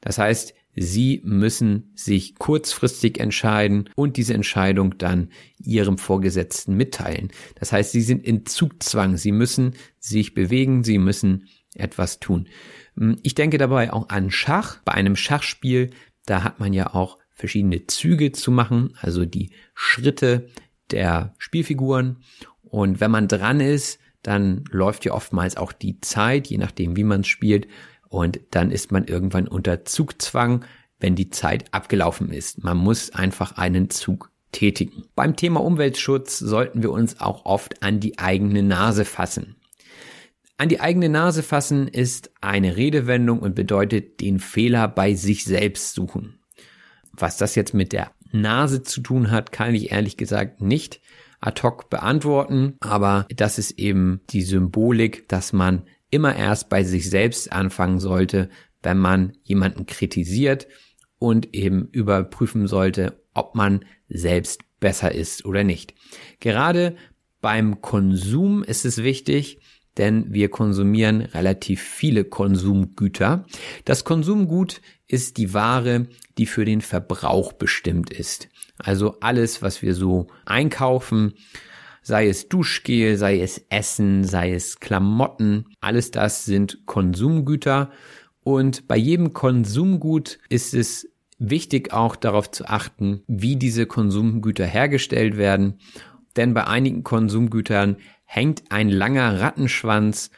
Das heißt, Sie müssen sich kurzfristig entscheiden und diese Entscheidung dann Ihrem Vorgesetzten mitteilen. Das heißt, Sie sind in Zugzwang. Sie müssen sich bewegen. Sie müssen etwas tun. Ich denke dabei auch an Schach. Bei einem Schachspiel, da hat man ja auch verschiedene Züge zu machen, also die Schritte, der Spielfiguren. Und wenn man dran ist, dann läuft ja oftmals auch die Zeit, je nachdem, wie man spielt. Und dann ist man irgendwann unter Zugzwang, wenn die Zeit abgelaufen ist. Man muss einfach einen Zug tätigen. Beim Thema Umweltschutz sollten wir uns auch oft an die eigene Nase fassen. An die eigene Nase fassen ist eine Redewendung und bedeutet den Fehler bei sich selbst suchen. Was das jetzt mit der Nase zu tun hat, kann ich ehrlich gesagt nicht ad hoc beantworten, aber das ist eben die Symbolik, dass man immer erst bei sich selbst anfangen sollte, wenn man jemanden kritisiert und eben überprüfen sollte, ob man selbst besser ist oder nicht. Gerade beim Konsum ist es wichtig, denn wir konsumieren relativ viele Konsumgüter. Das Konsumgut ist die Ware, die für den Verbrauch bestimmt ist. Also alles, was wir so einkaufen, sei es Duschgel, sei es Essen, sei es Klamotten. Alles das sind Konsumgüter. Und bei jedem Konsumgut ist es wichtig auch darauf zu achten, wie diese Konsumgüter hergestellt werden. Denn bei einigen Konsumgütern hängt ein langer Rattenschwanz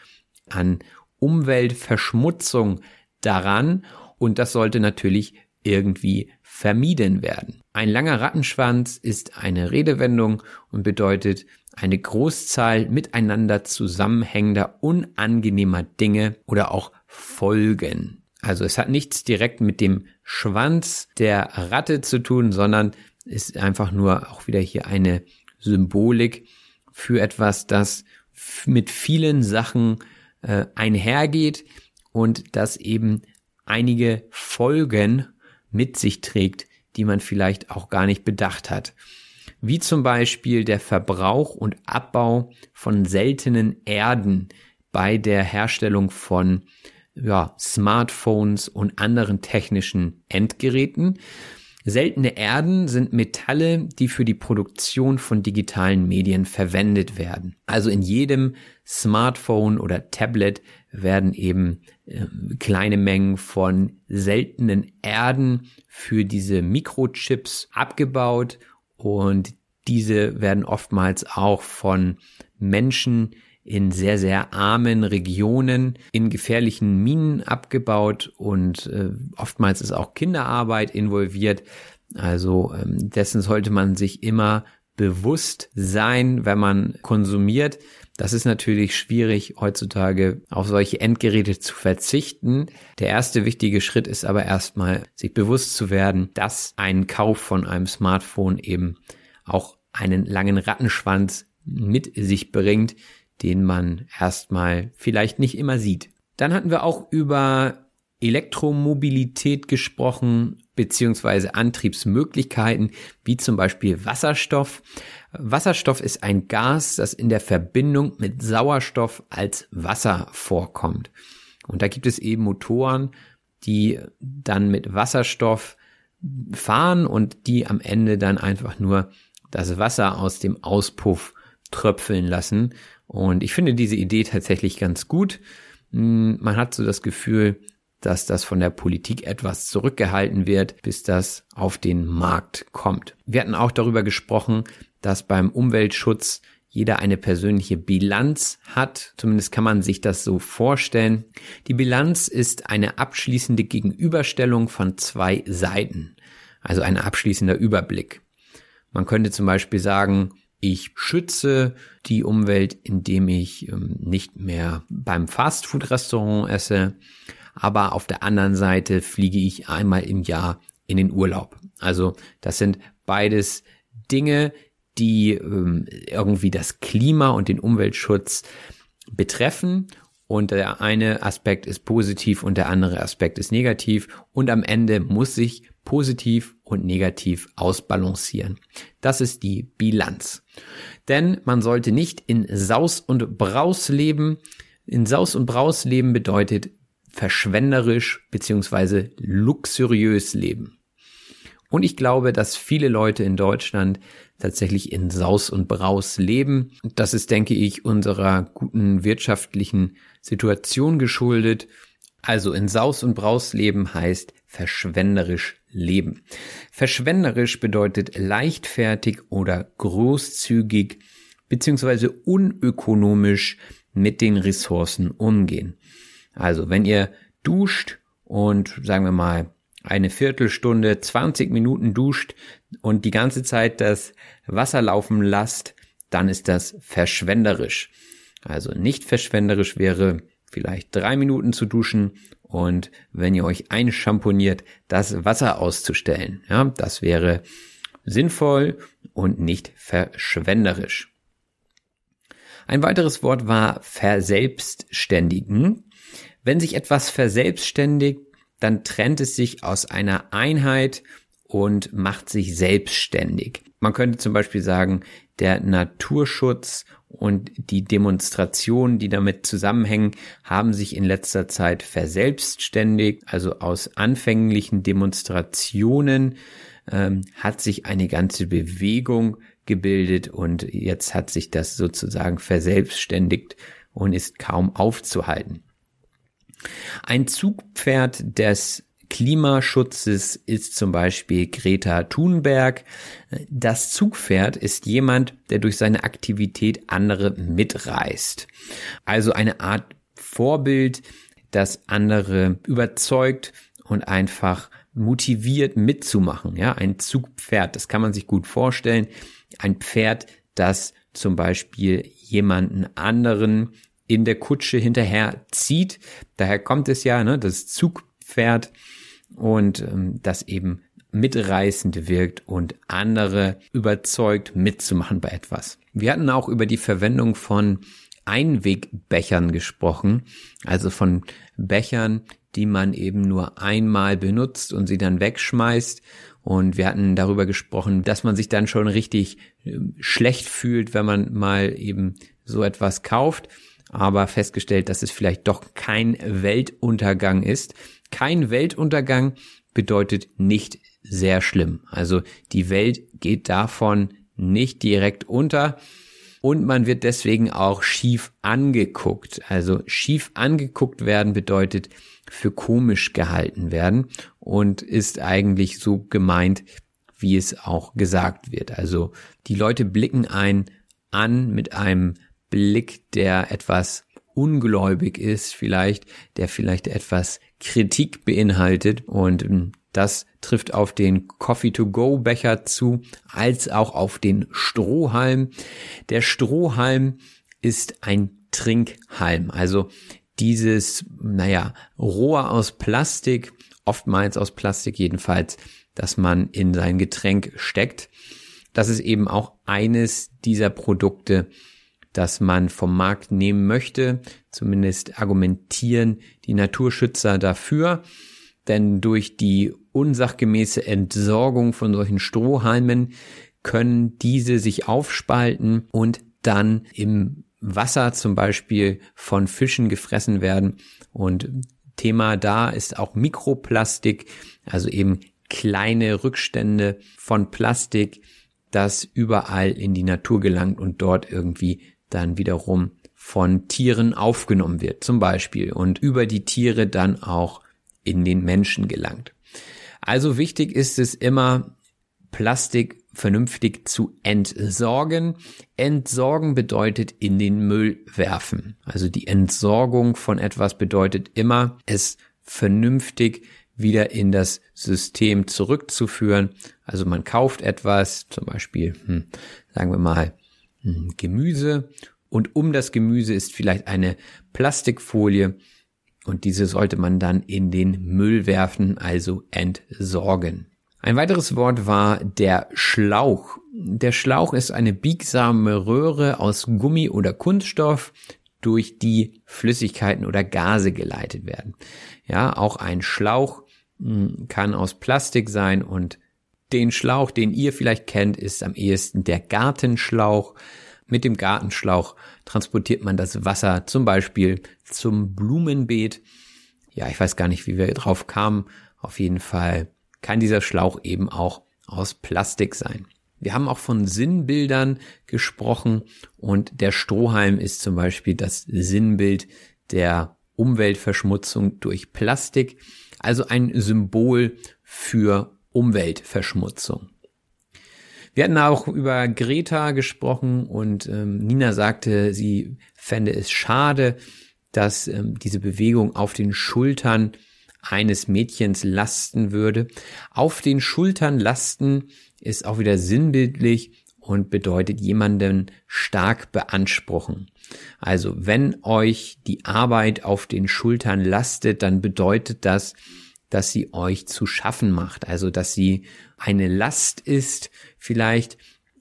an Umweltverschmutzung daran und das sollte natürlich irgendwie vermieden werden. Ein langer Rattenschwanz ist eine Redewendung und bedeutet eine Großzahl miteinander zusammenhängender unangenehmer Dinge oder auch Folgen. Also es hat nichts direkt mit dem Schwanz der Ratte zu tun, sondern ist einfach nur auch wieder hier eine Symbolik für etwas, das mit vielen Sachen äh, einhergeht und das eben einige Folgen mit sich trägt, die man vielleicht auch gar nicht bedacht hat. Wie zum Beispiel der Verbrauch und Abbau von seltenen Erden bei der Herstellung von ja, Smartphones und anderen technischen Endgeräten. Seltene Erden sind Metalle, die für die Produktion von digitalen Medien verwendet werden. Also in jedem Smartphone oder Tablet werden eben äh, kleine Mengen von seltenen Erden für diese Mikrochips abgebaut und diese werden oftmals auch von Menschen in sehr, sehr armen Regionen in gefährlichen Minen abgebaut und äh, oftmals ist auch Kinderarbeit involviert. Also ähm, dessen sollte man sich immer bewusst sein, wenn man konsumiert. Das ist natürlich schwierig heutzutage auf solche Endgeräte zu verzichten. Der erste wichtige Schritt ist aber erstmal, sich bewusst zu werden, dass ein Kauf von einem Smartphone eben auch einen langen Rattenschwanz mit sich bringt, den man erstmal vielleicht nicht immer sieht. Dann hatten wir auch über Elektromobilität gesprochen, beziehungsweise Antriebsmöglichkeiten, wie zum Beispiel Wasserstoff. Wasserstoff ist ein Gas, das in der Verbindung mit Sauerstoff als Wasser vorkommt. Und da gibt es eben Motoren, die dann mit Wasserstoff fahren und die am Ende dann einfach nur das Wasser aus dem Auspuff tröpfeln lassen. Und ich finde diese Idee tatsächlich ganz gut. Hm, man hat so das Gefühl, dass das von der Politik etwas zurückgehalten wird, bis das auf den Markt kommt. Wir hatten auch darüber gesprochen, dass beim Umweltschutz jeder eine persönliche Bilanz hat. Zumindest kann man sich das so vorstellen. Die Bilanz ist eine abschließende Gegenüberstellung von zwei Seiten, also ein abschließender Überblick. Man könnte zum Beispiel sagen, ich schütze die Umwelt, indem ich ähm, nicht mehr beim Fastfood-Restaurant esse. Aber auf der anderen Seite fliege ich einmal im Jahr in den Urlaub. Also das sind beides Dinge, die ähm, irgendwie das Klima und den Umweltschutz betreffen. Und der eine Aspekt ist positiv und der andere Aspekt ist negativ. Und am Ende muss sich positiv und negativ ausbalancieren. Das ist die Bilanz. Denn man sollte nicht in Saus und Braus leben. In Saus und Braus leben bedeutet verschwenderisch beziehungsweise luxuriös leben. Und ich glaube, dass viele Leute in Deutschland tatsächlich in Saus und Braus leben. Das ist, denke ich, unserer guten wirtschaftlichen Situation geschuldet. Also in Saus und Braus leben heißt verschwenderisch leben. Verschwenderisch bedeutet leichtfertig oder großzügig beziehungsweise unökonomisch mit den Ressourcen umgehen. Also wenn ihr duscht und sagen wir mal eine Viertelstunde, 20 Minuten duscht und die ganze Zeit das Wasser laufen lasst, dann ist das verschwenderisch. Also nicht verschwenderisch wäre vielleicht drei Minuten zu duschen und wenn ihr euch einschamponiert, das Wasser auszustellen. Ja, das wäre sinnvoll und nicht verschwenderisch. Ein weiteres Wort war verselbstständigen. Wenn sich etwas verselbstständigt, dann trennt es sich aus einer Einheit und macht sich selbstständig. Man könnte zum Beispiel sagen, der Naturschutz und die Demonstrationen, die damit zusammenhängen, haben sich in letzter Zeit verselbstständigt. Also aus anfänglichen Demonstrationen ähm, hat sich eine ganze Bewegung gebildet und jetzt hat sich das sozusagen verselbstständigt und ist kaum aufzuhalten. Ein Zugpferd des Klimaschutzes ist zum Beispiel Greta Thunberg. Das Zugpferd ist jemand, der durch seine Aktivität andere mitreißt. Also eine Art Vorbild, das andere überzeugt und einfach motiviert mitzumachen. Ja, ein Zugpferd, das kann man sich gut vorstellen. Ein Pferd, das zum Beispiel jemanden anderen in der Kutsche hinterher zieht. Daher kommt es ja, ne, das Zugpferd und ähm, das eben mitreißend wirkt und andere überzeugt mitzumachen bei etwas. Wir hatten auch über die Verwendung von Einwegbechern gesprochen, also von Bechern, die man eben nur einmal benutzt und sie dann wegschmeißt. Und wir hatten darüber gesprochen, dass man sich dann schon richtig ähm, schlecht fühlt, wenn man mal eben so etwas kauft, aber festgestellt, dass es vielleicht doch kein Weltuntergang ist. Kein Weltuntergang bedeutet nicht sehr schlimm. Also die Welt geht davon nicht direkt unter und man wird deswegen auch schief angeguckt. Also schief angeguckt werden bedeutet für komisch gehalten werden und ist eigentlich so gemeint, wie es auch gesagt wird. Also die Leute blicken ein an mit einem Blick, der etwas ungläubig ist, vielleicht, der vielleicht etwas Kritik beinhaltet und ähm, das trifft auf den Coffee-to-Go-Becher zu, als auch auf den Strohhalm. Der Strohhalm ist ein Trinkhalm, also dieses, naja, Rohr aus Plastik, oftmals aus Plastik jedenfalls, das man in sein Getränk steckt. Das ist eben auch eines dieser Produkte, das man vom Markt nehmen möchte. Zumindest argumentieren die Naturschützer dafür. Denn durch die unsachgemäße Entsorgung von solchen Strohhalmen können diese sich aufspalten und dann im Wasser zum Beispiel von Fischen gefressen werden. Und Thema da ist auch Mikroplastik, also eben kleine Rückstände von Plastik, das überall in die Natur gelangt und dort irgendwie dann wiederum von Tieren aufgenommen wird, zum Beispiel, und über die Tiere dann auch in den Menschen gelangt. Also wichtig ist es immer, Plastik vernünftig zu entsorgen. Entsorgen bedeutet in den Müll werfen. Also die Entsorgung von etwas bedeutet immer, es vernünftig wieder in das System zurückzuführen. Also man kauft etwas, zum Beispiel, hm, sagen wir mal, Gemüse und um das Gemüse ist vielleicht eine Plastikfolie und diese sollte man dann in den Müll werfen, also entsorgen. Ein weiteres Wort war der Schlauch. Der Schlauch ist eine biegsame Röhre aus Gummi oder Kunststoff, durch die Flüssigkeiten oder Gase geleitet werden. Ja, auch ein Schlauch hm, kann aus Plastik sein und den Schlauch, den ihr vielleicht kennt, ist am ehesten der Gartenschlauch. Mit dem Gartenschlauch transportiert man das Wasser zum Beispiel zum Blumenbeet. Ja, ich weiß gar nicht, wie wir drauf kamen. Auf jeden Fall kann dieser Schlauch eben auch aus Plastik sein. Wir haben auch von Sinnbildern gesprochen und der Strohhalm ist zum Beispiel das Sinnbild der Umweltverschmutzung durch Plastik, also ein Symbol für Umweltverschmutzung. Wir hatten auch über Greta gesprochen und ähm, Nina sagte, sie fände es schade, dass ähm, diese Bewegung auf den Schultern eines Mädchens lasten würde. Auf den Schultern lasten ist auch wieder sinnbildlich und bedeutet jemanden stark beanspruchen. Also wenn euch die Arbeit auf den Schultern lastet, dann bedeutet das, dass sie euch zu schaffen macht. Also dass sie eine Last ist vielleicht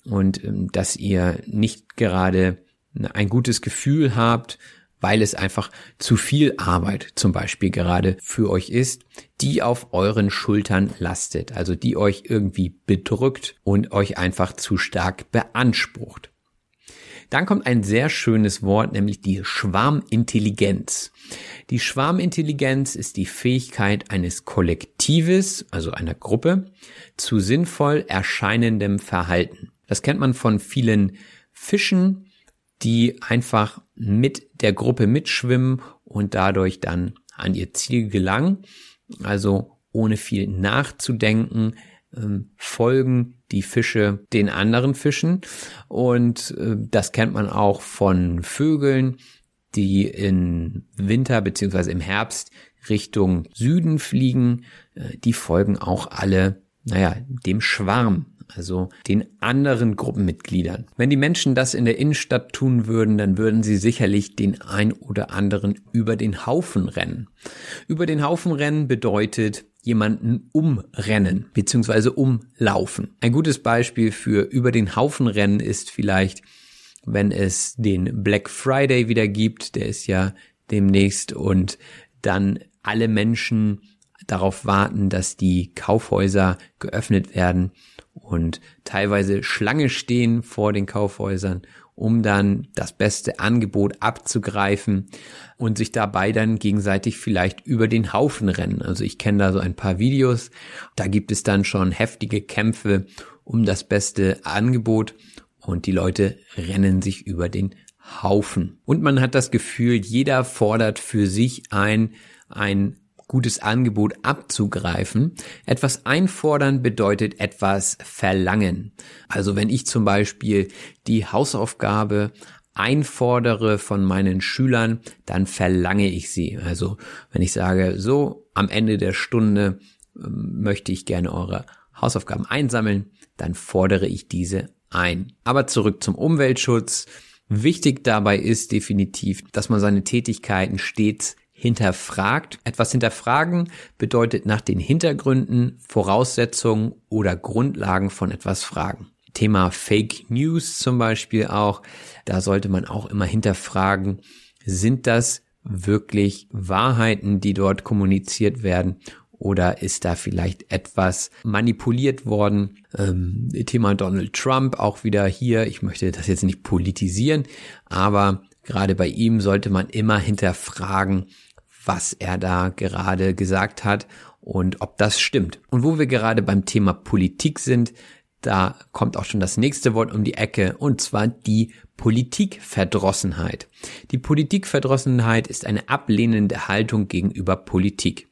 und ähm, dass ihr nicht gerade ein gutes Gefühl habt, weil es einfach zu viel Arbeit zum Beispiel gerade für euch ist, die auf euren Schultern lastet, also die euch irgendwie bedrückt und euch einfach zu stark beansprucht. Dann kommt ein sehr schönes Wort, nämlich die Schwarmintelligenz. Die Schwarmintelligenz ist die Fähigkeit eines Kollektives, also einer Gruppe, zu sinnvoll erscheinendem Verhalten. Das kennt man von vielen Fischen, die einfach mit der Gruppe mitschwimmen und dadurch dann an ihr Ziel gelangen. Also ohne viel nachzudenken, ähm, folgen die Fische den anderen Fischen. Und äh, das kennt man auch von Vögeln, die im Winter beziehungsweise im Herbst Richtung Süden fliegen. Äh, die folgen auch alle, naja, dem Schwarm also den anderen Gruppenmitgliedern. Wenn die Menschen das in der Innenstadt tun würden, dann würden sie sicherlich den ein oder anderen über den Haufen rennen. Über den Haufen rennen bedeutet jemanden umrennen bzw. umlaufen. Ein gutes Beispiel für über den Haufen rennen ist vielleicht, wenn es den Black Friday wieder gibt, der ist ja demnächst und dann alle Menschen darauf warten, dass die Kaufhäuser geöffnet werden und teilweise Schlange stehen vor den Kaufhäusern, um dann das beste Angebot abzugreifen und sich dabei dann gegenseitig vielleicht über den Haufen rennen. Also ich kenne da so ein paar Videos, da gibt es dann schon heftige Kämpfe um das beste Angebot und die Leute rennen sich über den Haufen. Und man hat das Gefühl, jeder fordert für sich ein, ein gutes Angebot abzugreifen. Etwas einfordern bedeutet etwas verlangen. Also wenn ich zum Beispiel die Hausaufgabe einfordere von meinen Schülern, dann verlange ich sie. Also wenn ich sage, so am Ende der Stunde ähm, möchte ich gerne eure Hausaufgaben einsammeln, dann fordere ich diese ein. Aber zurück zum Umweltschutz. Wichtig dabei ist definitiv, dass man seine Tätigkeiten stets hinterfragt. Etwas hinterfragen bedeutet nach den Hintergründen, Voraussetzungen oder Grundlagen von etwas fragen. Thema Fake News zum Beispiel auch. Da sollte man auch immer hinterfragen, sind das wirklich Wahrheiten, die dort kommuniziert werden oder ist da vielleicht etwas manipuliert worden? Ähm, Thema Donald Trump auch wieder hier. Ich möchte das jetzt nicht politisieren, aber gerade bei ihm sollte man immer hinterfragen, was er da gerade gesagt hat und ob das stimmt. Und wo wir gerade beim Thema Politik sind, da kommt auch schon das nächste Wort um die Ecke, und zwar die Politikverdrossenheit. Die Politikverdrossenheit ist eine ablehnende Haltung gegenüber Politik.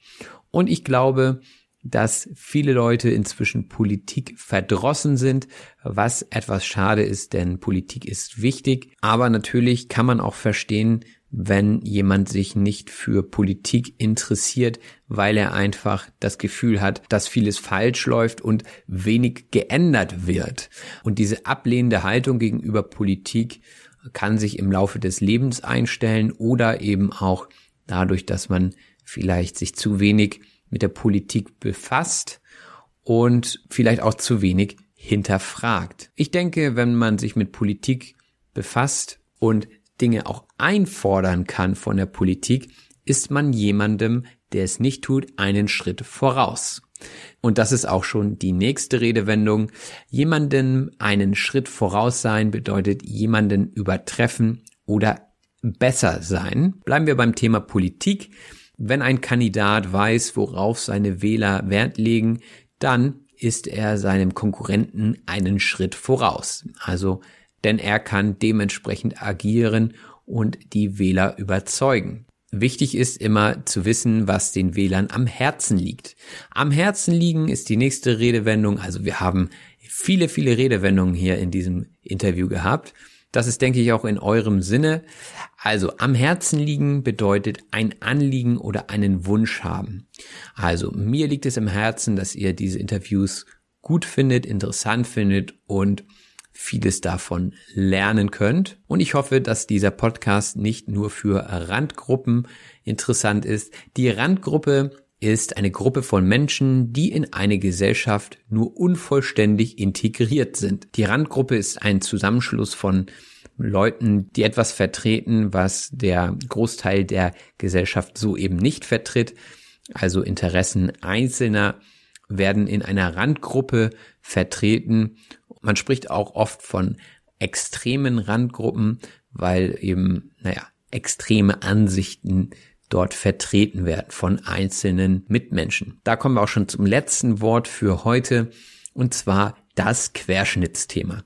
Und ich glaube, dass viele Leute inzwischen Politik verdrossen sind, was etwas schade ist, denn Politik ist wichtig. Aber natürlich kann man auch verstehen, wenn jemand sich nicht für Politik interessiert, weil er einfach das Gefühl hat, dass vieles falsch läuft und wenig geändert wird. Und diese ablehnende Haltung gegenüber Politik kann sich im Laufe des Lebens einstellen oder eben auch dadurch, dass man vielleicht sich zu wenig mit der Politik befasst und vielleicht auch zu wenig hinterfragt. Ich denke, wenn man sich mit Politik befasst und Dinge auch einfordern kann von der Politik, ist man jemandem, der es nicht tut, einen Schritt voraus. Und das ist auch schon die nächste Redewendung. Jemandem einen Schritt voraus sein bedeutet jemanden übertreffen oder besser sein. Bleiben wir beim Thema Politik. Wenn ein Kandidat weiß, worauf seine Wähler Wert legen, dann ist er seinem Konkurrenten einen Schritt voraus. Also denn er kann dementsprechend agieren und die Wähler überzeugen. Wichtig ist immer zu wissen, was den Wählern am Herzen liegt. Am Herzen liegen ist die nächste Redewendung. Also wir haben viele, viele Redewendungen hier in diesem Interview gehabt. Das ist, denke ich, auch in eurem Sinne. Also am Herzen liegen bedeutet ein Anliegen oder einen Wunsch haben. Also mir liegt es im Herzen, dass ihr diese Interviews gut findet, interessant findet und vieles davon lernen könnt. Und ich hoffe, dass dieser Podcast nicht nur für Randgruppen interessant ist. Die Randgruppe ist eine Gruppe von Menschen, die in eine Gesellschaft nur unvollständig integriert sind. Die Randgruppe ist ein Zusammenschluss von Leuten, die etwas vertreten, was der Großteil der Gesellschaft so eben nicht vertritt. Also Interessen Einzelner werden in einer Randgruppe vertreten man spricht auch oft von extremen Randgruppen, weil eben, naja, extreme Ansichten dort vertreten werden von einzelnen Mitmenschen. Da kommen wir auch schon zum letzten Wort für heute, und zwar das Querschnittsthema.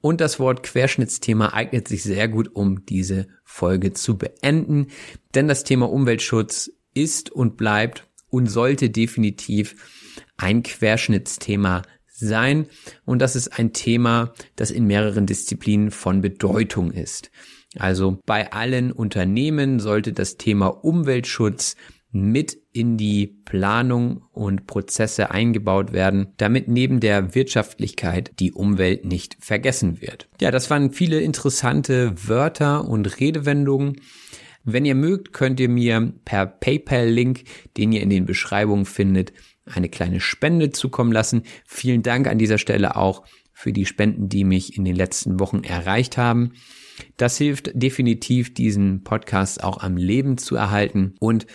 Und das Wort Querschnittsthema eignet sich sehr gut, um diese Folge zu beenden, denn das Thema Umweltschutz ist und bleibt und sollte definitiv ein Querschnittsthema sein. Und das ist ein Thema, das in mehreren Disziplinen von Bedeutung ist. Also bei allen Unternehmen sollte das Thema Umweltschutz mit in die Planung und Prozesse eingebaut werden, damit neben der Wirtschaftlichkeit die Umwelt nicht vergessen wird. Ja, das waren viele interessante Wörter und Redewendungen. Wenn ihr mögt, könnt ihr mir per PayPal-Link, den ihr in den Beschreibungen findet, eine kleine Spende zukommen lassen. Vielen Dank an dieser Stelle auch für die Spenden, die mich in den letzten Wochen erreicht haben. Das hilft definitiv, diesen Podcast auch am Leben zu erhalten und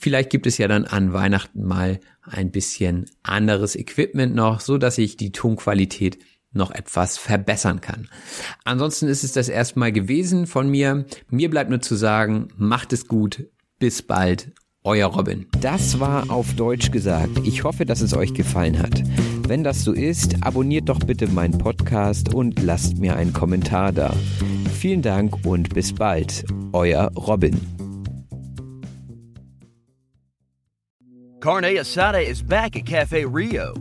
Vielleicht gibt es ja dann an Weihnachten mal ein bisschen anderes Equipment noch, so dass ich die Tonqualität noch etwas verbessern kann. Ansonsten ist es das erstmal gewesen von mir. Mir bleibt nur zu sagen, macht es gut. Bis bald. Euer Robin. Das war auf Deutsch gesagt. Ich hoffe, dass es euch gefallen hat. Wenn das so ist, abonniert doch bitte meinen Podcast und lasst mir einen Kommentar da. Vielen Dank und bis bald. Euer Robin. Carne Asada is back at Cafe Rio.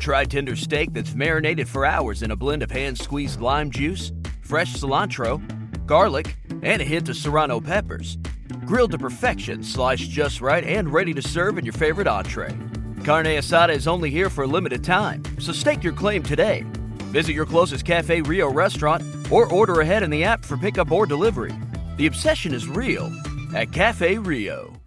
Try tender steak that's marinated for hours in a blend of hand squeezed lime juice, fresh cilantro, garlic, and a hint of serrano peppers. Grilled to perfection, sliced just right, and ready to serve in your favorite entree. Carne Asada is only here for a limited time, so stake your claim today. Visit your closest Cafe Rio restaurant or order ahead in the app for pickup or delivery. The obsession is real at Cafe Rio.